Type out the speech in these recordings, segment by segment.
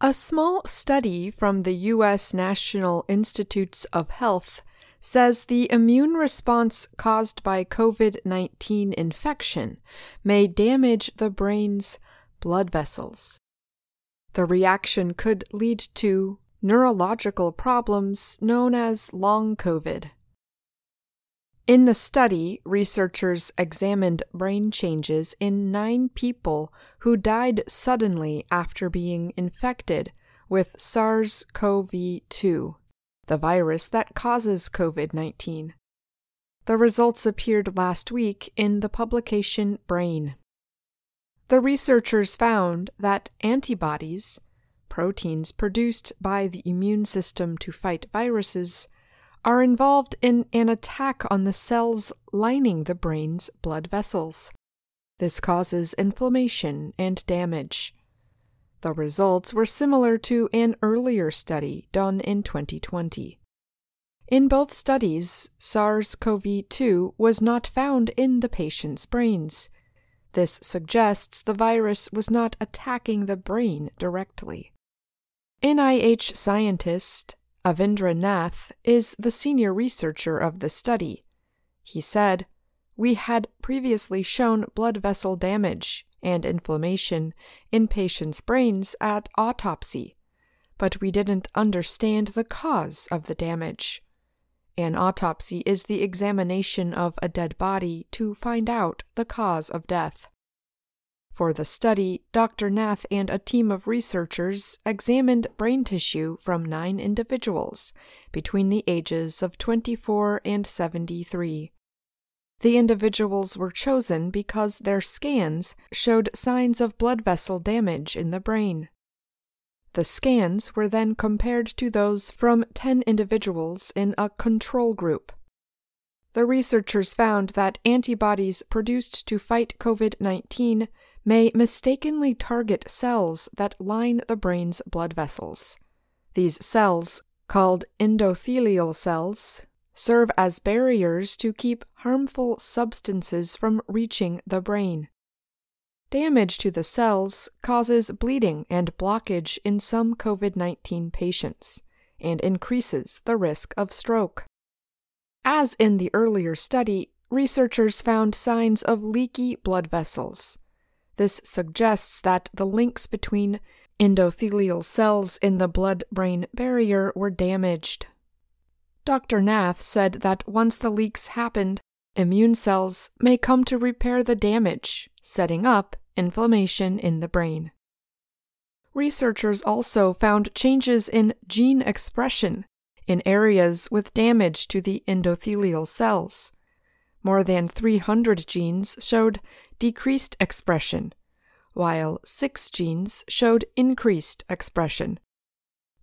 A small study from the U.S. National Institutes of Health says the immune response caused by COVID 19 infection may damage the brain's blood vessels. The reaction could lead to neurological problems known as long COVID. In the study, researchers examined brain changes in nine people who died suddenly after being infected with SARS CoV 2, the virus that causes COVID 19. The results appeared last week in the publication Brain. The researchers found that antibodies, proteins produced by the immune system to fight viruses, are involved in an attack on the cells lining the brain's blood vessels. This causes inflammation and damage. The results were similar to an earlier study done in 2020. In both studies, SARS CoV 2 was not found in the patient's brains. This suggests the virus was not attacking the brain directly. NIH scientist Avindra Nath is the senior researcher of the study. He said, We had previously shown blood vessel damage and inflammation in patients' brains at autopsy, but we didn't understand the cause of the damage. An autopsy is the examination of a dead body to find out the cause of death. For the study, Dr. Nath and a team of researchers examined brain tissue from nine individuals between the ages of 24 and 73. The individuals were chosen because their scans showed signs of blood vessel damage in the brain. The scans were then compared to those from 10 individuals in a control group. The researchers found that antibodies produced to fight COVID 19 may mistakenly target cells that line the brain's blood vessels. These cells, called endothelial cells, serve as barriers to keep harmful substances from reaching the brain. Damage to the cells causes bleeding and blockage in some COVID 19 patients and increases the risk of stroke. As in the earlier study, researchers found signs of leaky blood vessels, this suggests that the links between endothelial cells in the blood brain barrier were damaged. Dr. Nath said that once the leaks happened, immune cells may come to repair the damage, setting up inflammation in the brain. Researchers also found changes in gene expression in areas with damage to the endothelial cells. More than 300 genes showed decreased expression, while six genes showed increased expression.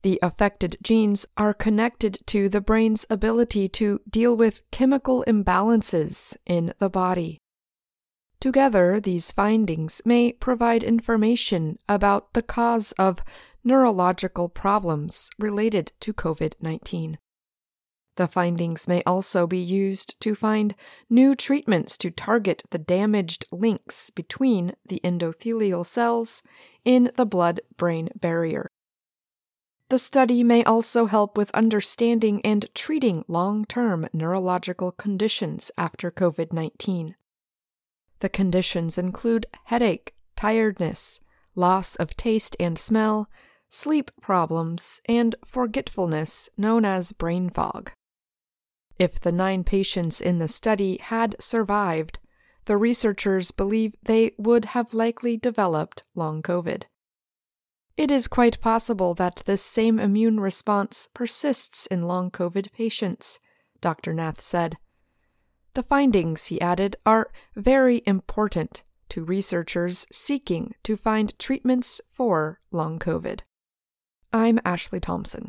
The affected genes are connected to the brain's ability to deal with chemical imbalances in the body. Together, these findings may provide information about the cause of neurological problems related to COVID 19. The findings may also be used to find new treatments to target the damaged links between the endothelial cells in the blood brain barrier. The study may also help with understanding and treating long term neurological conditions after COVID 19. The conditions include headache, tiredness, loss of taste and smell, sleep problems, and forgetfulness known as brain fog. If the nine patients in the study had survived, the researchers believe they would have likely developed long COVID. It is quite possible that this same immune response persists in long COVID patients, Dr. Nath said. The findings, he added, are very important to researchers seeking to find treatments for long COVID. I'm Ashley Thompson.